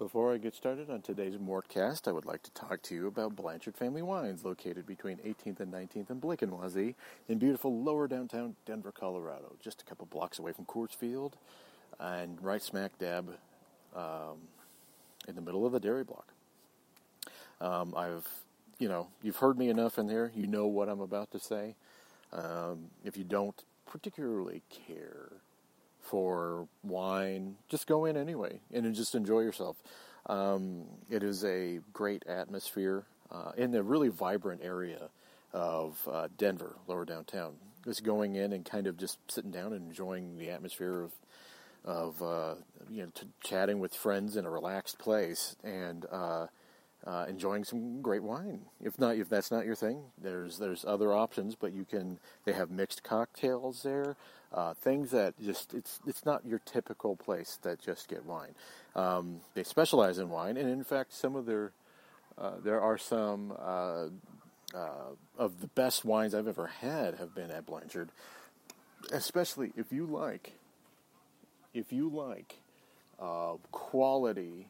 Before I get started on today's Mortcast, I would like to talk to you about Blanchard Family Wines, located between 18th and 19th and Blake and Wazee in beautiful lower downtown Denver, Colorado, just a couple blocks away from Coors Field and right smack dab um, in the middle of the dairy block. Um, I've, you know, you've heard me enough in there. You know what I'm about to say. Um, if you don't particularly care for wine, just go in anyway and just enjoy yourself. Um, it is a great atmosphere uh, in a really vibrant area of uh, Denver, lower downtown. Just going in and kind of just sitting down and enjoying the atmosphere of of uh, you know t- chatting with friends in a relaxed place and uh, enjoying some great wine. If not, if that's not your thing, there's there's other options. But you can. They have mixed cocktails there uh, things that just it's it's not your typical place that just get wine. Um, they specialize in wine, and in fact, some of their uh, there are some uh, uh of the best wines I've ever had have been at Blanchard. Especially if you like, if you like uh, quality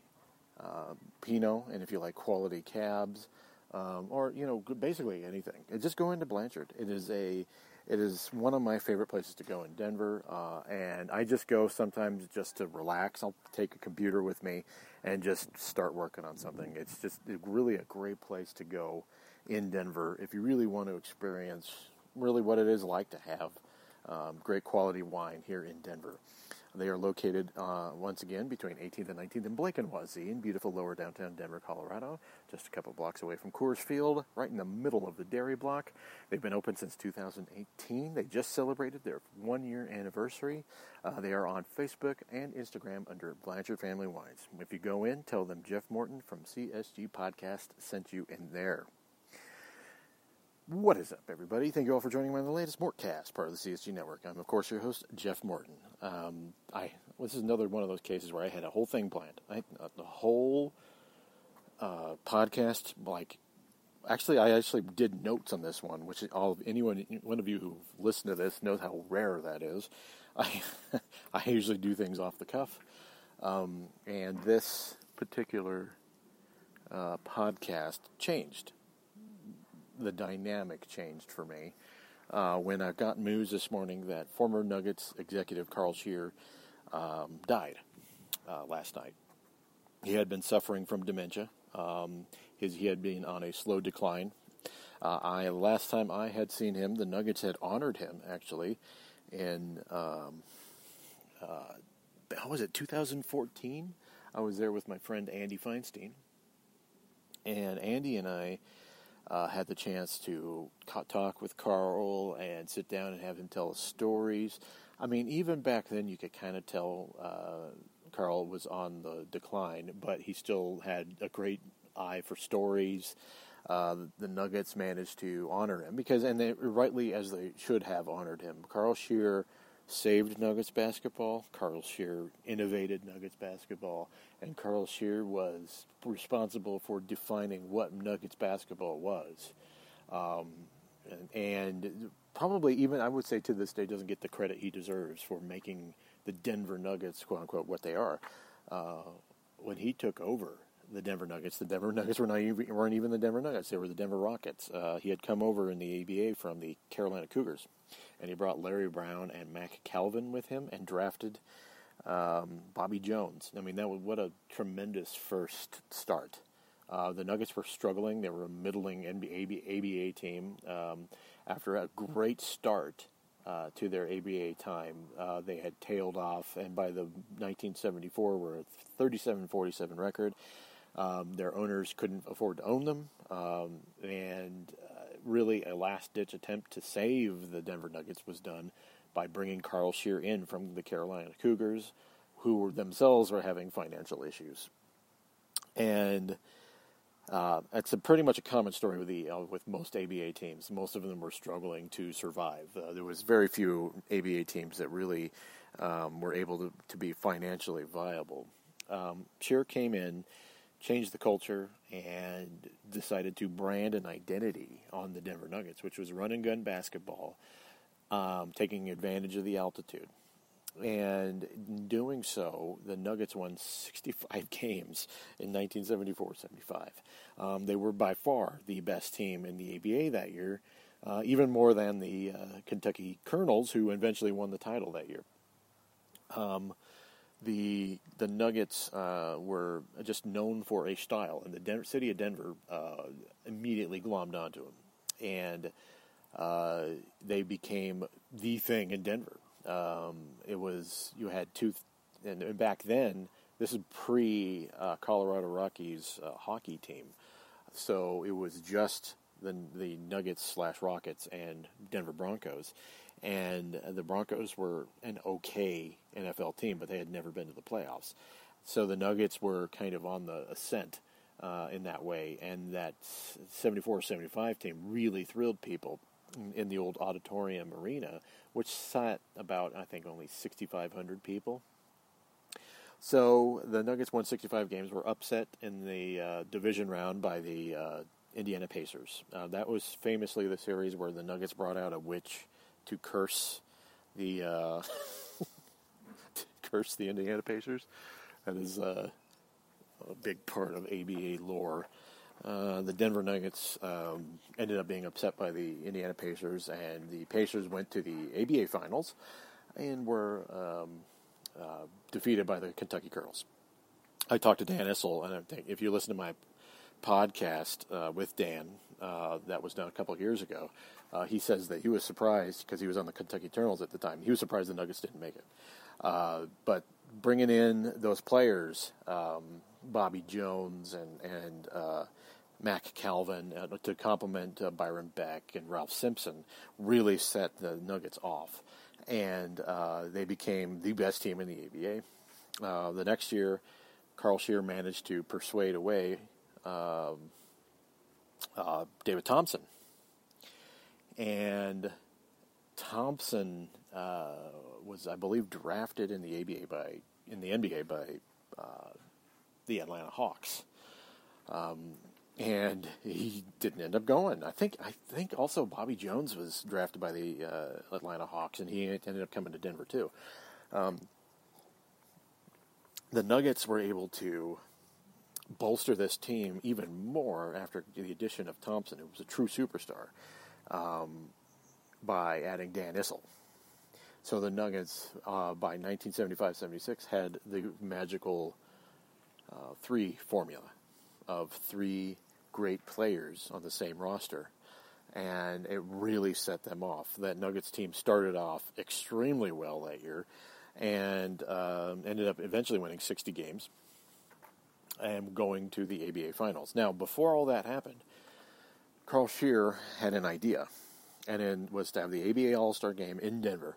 uh, Pinot, and if you like quality cabs, um, or you know, basically anything, just go into Blanchard. It is a it is one of my favorite places to go in Denver, uh, and I just go sometimes just to relax. I'll take a computer with me and just start working on something. It's just really a great place to go in Denver if you really want to experience really what it is like to have um, great quality wine here in Denver. They are located, uh, once again, between 18th and 19th in Blake and Wazee in beautiful lower downtown Denver, Colorado, just a couple blocks away from Coors Field, right in the middle of the dairy block. They've been open since 2018. They just celebrated their one year anniversary. Uh, they are on Facebook and Instagram under Blanchard Family Wines. If you go in, tell them Jeff Morton from CSG Podcast sent you in there. What is up, everybody? Thank you all for joining me on the latest Mortcast, part of the CSG Network. I'm, of course, your host, Jeff Morton. Um, I this is another one of those cases where I had a whole thing planned. I, uh, the whole uh, podcast, like, actually, I actually did notes on this one, which all of anyone, one of you who listened to this knows how rare that is. I I usually do things off the cuff, um, and this particular uh, podcast changed the dynamic changed for me uh, when I got news this morning that former Nuggets executive Carl Scheer um, died uh, last night. He had been suffering from dementia. Um, his, he had been on a slow decline. Uh, I last time I had seen him, the Nuggets had honored him actually in um, uh, how was it 2014? I was there with my friend Andy Feinstein, and Andy and I uh, had the chance to talk with Carl and sit down and have him tell us stories. I mean, even back then, you could kind of tell uh, Carl was on the decline, but he still had a great eye for stories. Uh, the Nuggets managed to honor him because, and they rightly as they should have honored him. Carl Scheer saved Nuggets basketball. Carl Scheer innovated Nuggets basketball, and Carl Scheer was responsible for defining what Nuggets basketball was. Um, and, and, probably even I would say to this day doesn't get the credit he deserves for making the Denver Nuggets, quote unquote, what they are. Uh, when he took over the Denver Nuggets, the Denver Nuggets were not even, weren't even the Denver Nuggets; they were the Denver Rockets. Uh, he had come over in the ABA from the Carolina Cougars and he brought Larry Brown and Mack Calvin with him and drafted um, Bobby Jones. I mean, that was what a tremendous first start. Uh, the Nuggets were struggling; they were a middling NBA, ABA team. Um, after a great start uh, to their ABA time, uh, they had tailed off, and by the 1974 were a 37-47 record. Um, their owners couldn't afford to own them, um, and really a last ditch attempt to save the Denver Nuggets was done by bringing Carl Scheer in from the Carolina Cougars, who themselves were having financial issues. And uh, it's a pretty much a common story with the uh, with most ABA teams. Most of them were struggling to survive. Uh, there was very few ABA teams that really um, were able to, to be financially viable. Um, Scheer came in changed the culture and decided to brand an identity on the Denver Nuggets, which was run and gun basketball, um, taking advantage of the altitude. And in doing so, the Nuggets won 65 games in 1974 75. Um, they were by far the best team in the ABA that year, uh, even more than the uh, Kentucky Colonels, who eventually won the title that year. Um, the the Nuggets uh, were just known for a style, and the city of Denver uh, immediately glommed onto them, and uh, they became the thing in Denver. Um, it was you had two, and, and back then this is pre uh, Colorado Rockies uh, hockey team, so it was just the the Nuggets slash Rockets and Denver Broncos, and the Broncos were an okay NFL team, but they had never been to the playoffs. So the Nuggets were kind of on the ascent uh, in that way, and that 74-75 team really thrilled people in the old auditorium arena, which sat about I think only 6,500 people. So the Nuggets won 65 games, were upset in the uh, division round by the uh, Indiana Pacers. Uh, that was famously the series where the Nuggets brought out a witch to curse the uh, curse the Indiana Pacers. That is uh, a big part of ABA lore. Uh, the Denver Nuggets um, ended up being upset by the Indiana Pacers, and the Pacers went to the ABA Finals and were um, uh, defeated by the Kentucky Colonels. I talked to Dan Issel, and I think if you listen to my podcast uh, with Dan uh, that was done a couple years ago, uh, he says that he was surprised because he was on the Kentucky Colonels at the time. He was surprised the Nuggets didn't make it. Uh, but bringing in those players, um, Bobby Jones and and uh, Mack Calvin uh, to complement uh, Byron Beck and Ralph Simpson, really set the Nuggets off, and uh, they became the best team in the ABA. The next year, Carl Scheer managed to persuade away um, David Thompson and Thompson uh, was, I believe, drafted in the ABA by in the NBA by uh, the Atlanta Hawks, um, and he didn't end up going. I think I think also Bobby Jones was drafted by the uh, Atlanta Hawks, and he ended up coming to Denver too. Um, the Nuggets were able to bolster this team even more after the addition of Thompson, who was a true superstar um, by adding Dan Issel. So the Nuggets, uh, by 1975-76, had the magical uh, three formula of three great players on the same roster, and it really set them off. That Nuggets team started off extremely well that year, and um, ended up eventually winning 60 games and going to the ABA Finals. Now, before all that happened, Carl Scheer had an idea, and it was to have the ABA All Star game in Denver,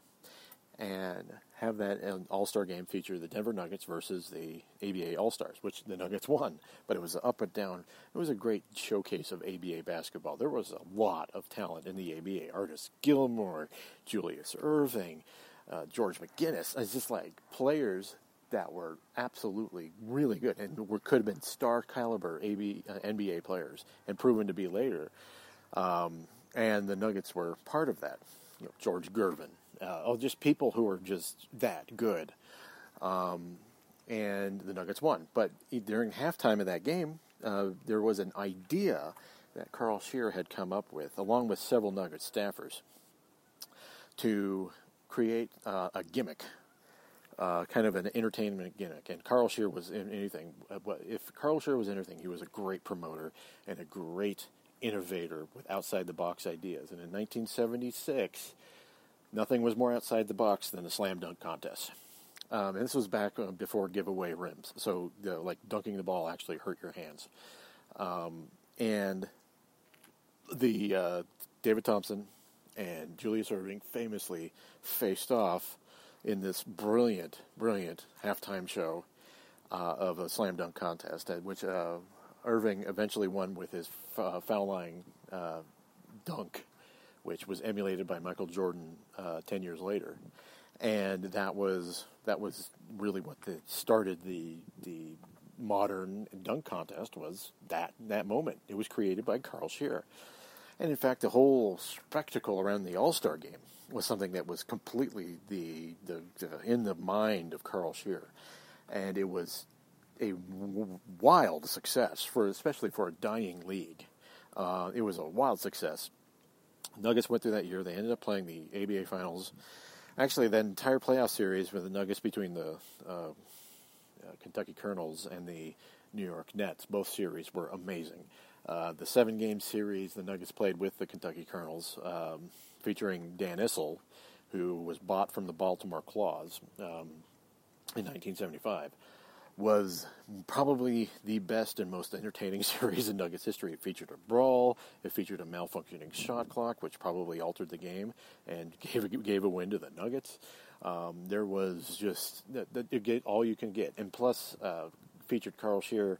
and have that All Star game feature the Denver Nuggets versus the ABA All Stars, which the Nuggets won. But it was up and down. It was a great showcase of ABA basketball. There was a lot of talent in the ABA. Artis Gilmore, Julius Erving, uh, George McGinnis. It's just like players that were absolutely really good and were, could have been star caliber AB, uh, NBA players and proven to be later. Um, and the Nuggets were part of that. You know, George Gervin, uh, oh, just people who were just that good. Um, and the Nuggets won. But during halftime of that game, uh, there was an idea that Carl Scheer had come up with, along with several Nuggets staffers, to create uh, a gimmick uh, kind of an entertainment gimmick. And Carl Scheer was in anything. Uh, if Carl Scheer was anything, he was a great promoter and a great innovator with outside the box ideas. And in 1976, nothing was more outside the box than the slam dunk contest. Um, and this was back uh, before giveaway rims, so the, like dunking the ball actually hurt your hands. Um, and the uh, David Thompson and Julius Erving famously faced off in this brilliant, brilliant halftime show uh, of a slam dunk contest, at which uh, Erving eventually won with his uh, foul line uh, dunk, which was emulated by Michael Jordan uh, ten years later, and that was that was really what the, started the the modern dunk contest was that that moment. It was created by Carl Scheer. And in fact, the whole spectacle around the All Star game was something that was completely the, the, the, in the mind of Carl Scheer, and it was a wild success for especially for a dying league. Uh, it was a wild success. Nuggets went through that year. They ended up playing the ABA finals. Actually, that entire playoff series with the Nuggets between the uh, uh, Kentucky Colonels and the New York Nets, both series were amazing. Uh, the seven game series the Nuggets played with the Kentucky Colonels, um, featuring Dan Issel, who was bought from the Baltimore Claws um, in 1975 was probably the best and most entertaining series in Nuggets history. It featured a brawl, it featured a malfunctioning shot clock, which probably altered the game and gave gave a win to the Nuggets. Um, there was just you get all you can get, and plus uh, featured Carl Scheer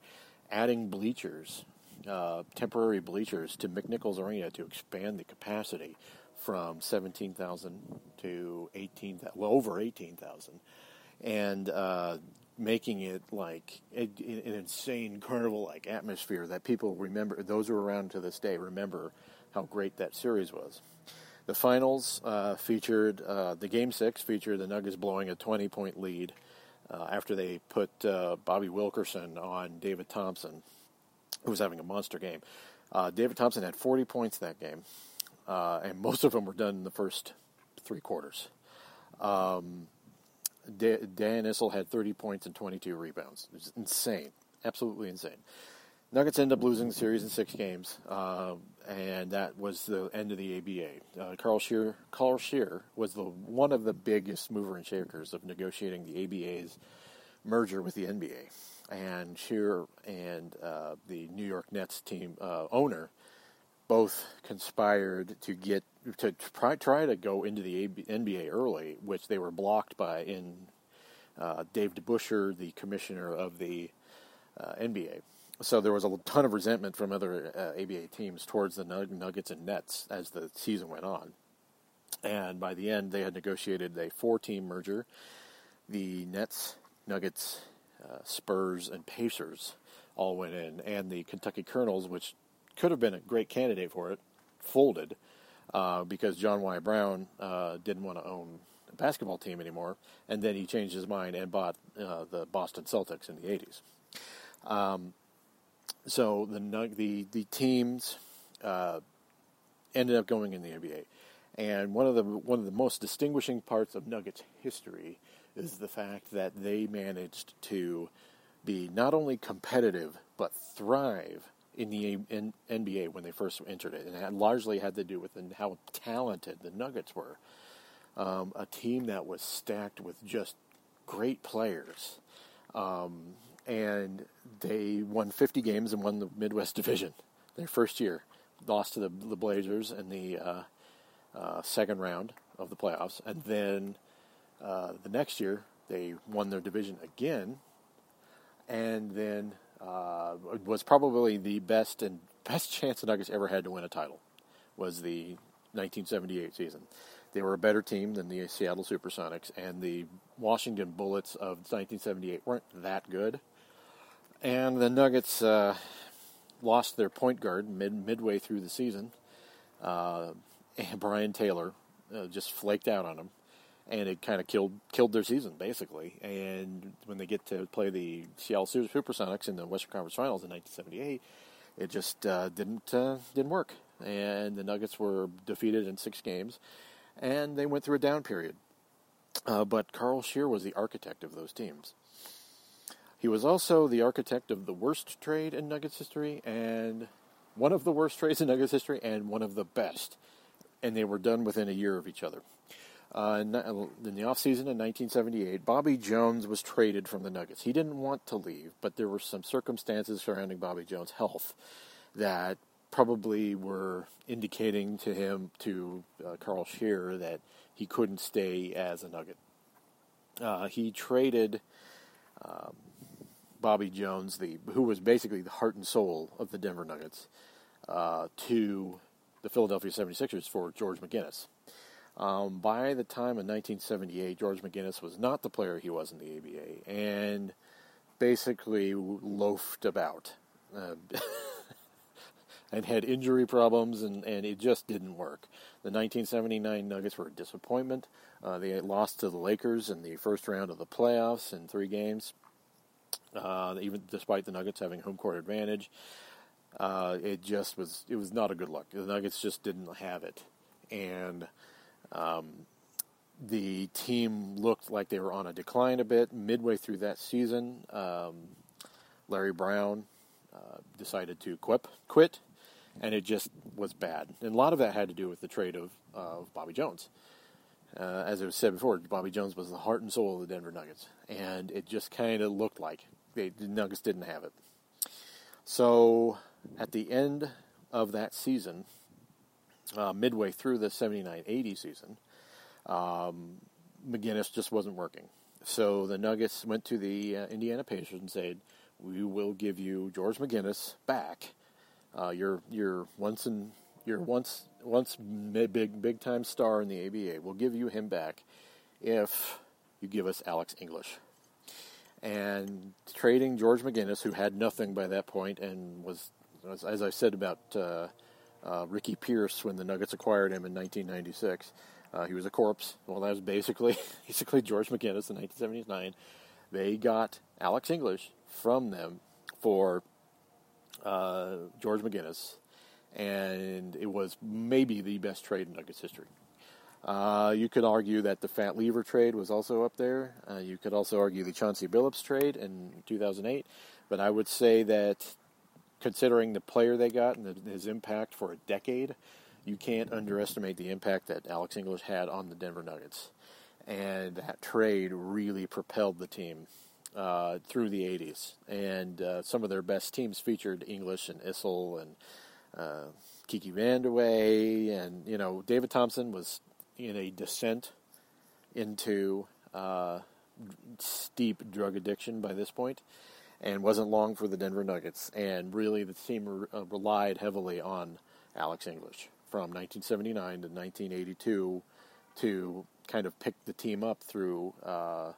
adding bleachers, uh, temporary bleachers to McNichols Arena to expand the capacity from 17,000 to 18,000, well over 18,000, and uh, making it like an insane carnival-like atmosphere that people remember. Those who are around to this day remember how great that series was. The finals uh, featured uh, the game six featured the Nuggets blowing a 20-point lead uh, after they put Bobby Wilkerson on David Thompson, who was having a monster game. Uh, David Thompson had 40 points that game, uh, and most of them were done in the first three quarters. Um, Dan Issel had 30 points and 22 rebounds. It was insane, absolutely insane. Nuggets end up losing the series in six games, uh, and that was the end of the ABA. Uh, Carl Scheer, Carl Scheer was the one of the biggest mover and shakers of negotiating the ABA's merger with the NBA. And Scheer and uh, the New York Nets team uh, owner both conspired to get to try, try to go into the NBA early, which they were blocked by in uh, Dave DeBusschere, the commissioner of the uh, NBA. So there was a ton of resentment from other uh, ABA teams towards the Nuggets and Nets as the season went on. And by the end, they had negotiated a four-team merger. The Nets, Nuggets, uh, Spurs, and Pacers all went in, and the Kentucky Colonels, which could have been a great candidate for it, folded uh, because John Y. Brown uh, didn't want to own a basketball team anymore, and then he changed his mind and bought uh, the Boston Celtics in the 80s. Um, so the the the teams uh, ended up going in the NBA, and one of the one of the most distinguishing parts of Nuggets history is the fact that they managed to be not only competitive but thrive in the in NBA when they first entered it, and it largely had to do with how talented the Nuggets were. Um, a team that was stacked with just great players, um, and they won 50 games and won the Midwest Division their first year. Lost to the, the Blazers in the uh, uh, second round of the playoffs, and then uh, the next year they won their division again, and then uh, was probably the best and best chance the Nuggets ever had to win a title. Was the 1978 season. They were a better team than the Seattle SuperSonics, and the Washington Bullets of 1978 weren't that good. And the Nuggets uh, lost their point guard mid midway through the season. Uh, and Brian Taylor uh, just flaked out on them and it kind of killed killed their season basically. And when they get to play the Seattle SuperSonics in the Western Conference Finals in 1978, it just uh, didn't uh, didn't work, and the Nuggets were defeated in six games, and they went through a down period. Uh, but Carl Scheer was the architect of those teams. He was also the architect of the worst trade in Nuggets history, and one of the worst trades in Nuggets history, and one of the best. And they were done within a year of each other. Uh, in, in, the offseason in 1978, Bobby Jones was traded from the Nuggets. He didn't want to leave, but there were some circumstances surrounding Bobby Jones' health that probably were indicating to him, to uh, Carl Scheer, that he couldn't stay as a Nugget. Uh, he traded um, Bobby Jones, the who was basically the heart and soul of the Denver Nuggets, uh, to the Philadelphia 76ers for George McGinnis. Um, by the time of 1978, George McGinnis was not the player he was in the ABA and basically loafed about. Uh, and had injury problems, and, and it just didn't work. The 1979 Nuggets were a disappointment. Uh, they lost to the Lakers in the first round of the playoffs in three games, uh, even despite the Nuggets having home court advantage. Uh, it just was it was not a good look. The Nuggets just didn't have it, and um, the team looked like they were on a decline a bit midway through that season. Um, Larry Brown uh, decided to quip, quit, and it just was bad. And a lot of that had to do with the trade of, of Bobby Jones. Uh, as I was said before, Bobby Jones was the heart and soul of the Denver Nuggets, and it just kind of looked like they, the Nuggets didn't have it. So at the end of that season, uh, midway through the 79-80 season, um, McGinnis just wasn't working. So the Nuggets went to the uh, Indiana Pacers and said, "We will give you George McGinnis back. Uh, your your once and your once once big big time star in the ABA. We'll give you him back if you give us Alex English." And trading George McGinnis, who had nothing by that point and was, as I said about uh, uh, Ricky Pierce when the Nuggets acquired him in 1996 uh, he was a corpse. Well, that was basically basically George McGinnis in 1979. They got Alex English from them for uh, George McGinnis, and it was maybe the best trade in Nuggets history. Uh, you could argue that the Fat Lever trade was also up there. Uh, you could also argue the Chauncey Billups trade in 2008. But I would say that considering the player they got and the, his impact for a decade, you can't underestimate the impact that Alex English had on the Denver Nuggets. And that trade really propelled the team uh, through the 80s. And uh, some of their best teams featured English and Issel and uh, Kiki Vandeweghe. And, you know, David Thompson was in a descent into uh, steep drug addiction by this point and wasn't long for the Denver Nuggets. And really, the team re- uh, relied heavily on Alex English from 1979 to 1982 to kind of pick the team up through uh,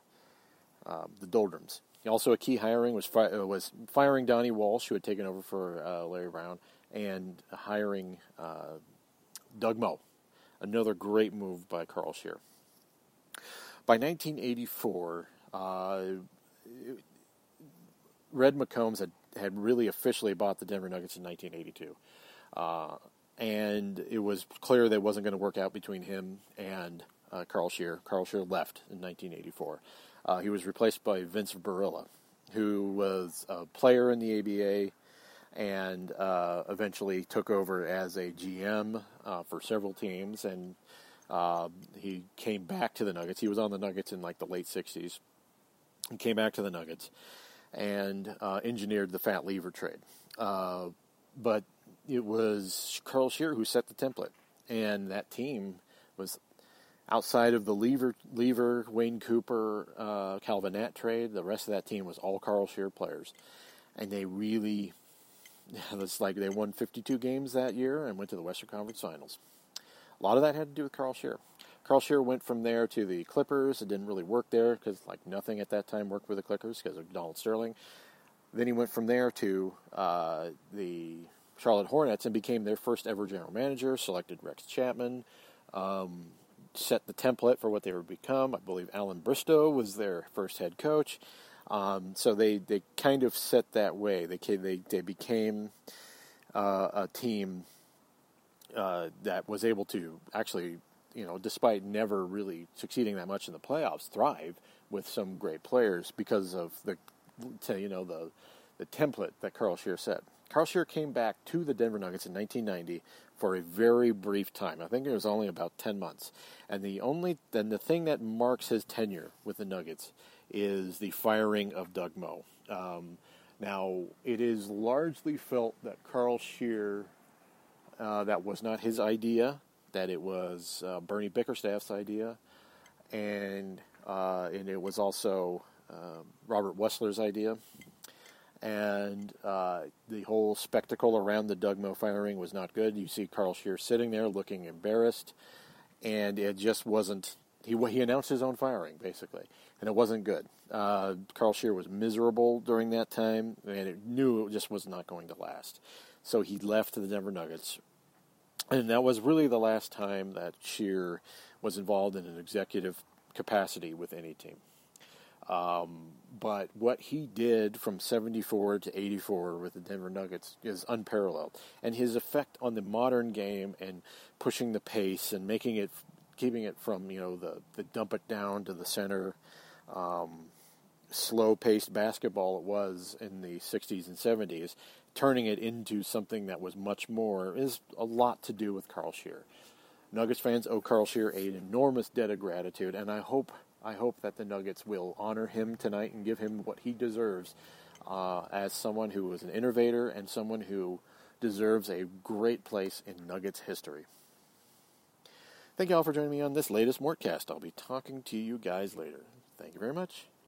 uh, the doldrums. Also, a key hiring was fi- uh, was firing Donnie Walsh, who had taken over for uh, Larry Brown, and hiring uh, Doug Moe. Another great move by Carl Scheer. By 1984, uh, Red McCombs had, had really officially bought the Denver Nuggets in 1982 and it was clear that it wasn't going to work out between him and uh, Carl Scheer. Carl Scheer left in 1984. Uh, he was replaced by Vince Boryla, who was a player in the ABA and uh, eventually took over as a GM uh, for several teams. And uh, he came back to the Nuggets. He was on the Nuggets in like the late 60s. He came back to the Nuggets and uh, engineered the Fat Lever trade. but it was Carl Scheer who set the template, and that team was outside of the Lever, Lever Wayne Cooper, uh, Calvin trade. The rest of that team was all Carl Scheer players, and they really, it's like they won 52 games that year and went to the Western Conference Finals. A lot of that had to do with Carl Scheer. Carl Scheer went from there to the Clippers. It didn't really work there because like nothing at that time worked with the Clippers because of Donald Sterling. Then he went from there to uh, the Charlotte Hornets and became their first ever general manager, selected Rex Chapman, um, set the template for what they would become. I believe Allan Bristow was their first head coach. Um, so they, they kind of set that way. They, they, they became uh, a team uh, that was able to actually, you know, despite never really succeeding that much in the playoffs, thrive with some great players because of the, you know, the the template that Carl Scheer set. Carl Scheer came back to the Denver Nuggets in 1990 for a very brief time. I think it was only about 10 months. And the only then the thing that marks his tenure with the Nuggets is the firing of Doug Moe. Um, now, it is largely felt that Carl Scheer, uh, that was not his idea, that it was uh, Bernie Bickerstaff's idea, and uh, and it was also uh, Robert Wussler's idea and uh, the whole spectacle around the Doug Moe firing was not good. You see Carl Scheer sitting there looking embarrassed, and it just wasn't. He he announced his own firing basically, and it wasn't good. Uh, Carl Scheer was miserable during that time, and it knew it just was not going to last. So he left the Denver Nuggets, and that was really the last time that Scheer was involved in an executive capacity with any team. Um, but what he did from 74 to 84 with the Denver Nuggets is unparalleled. And his effect on the modern game and pushing the pace and making it, keeping it from, you know, the, the dump it down to the center, um, slow paced basketball it was in the 60s and 70s, turning it into something that was much more, is a lot to do with Carl Scheer. Nuggets fans owe Carl Scheer an enormous debt of gratitude, and I hope I hope that the Nuggets will honor him tonight and give him what he deserves uh, as someone who was an innovator and someone who deserves a great place in Nuggets history. Thank you all for joining me on this latest Mortcast. I'll be talking to you guys later. Thank you very much.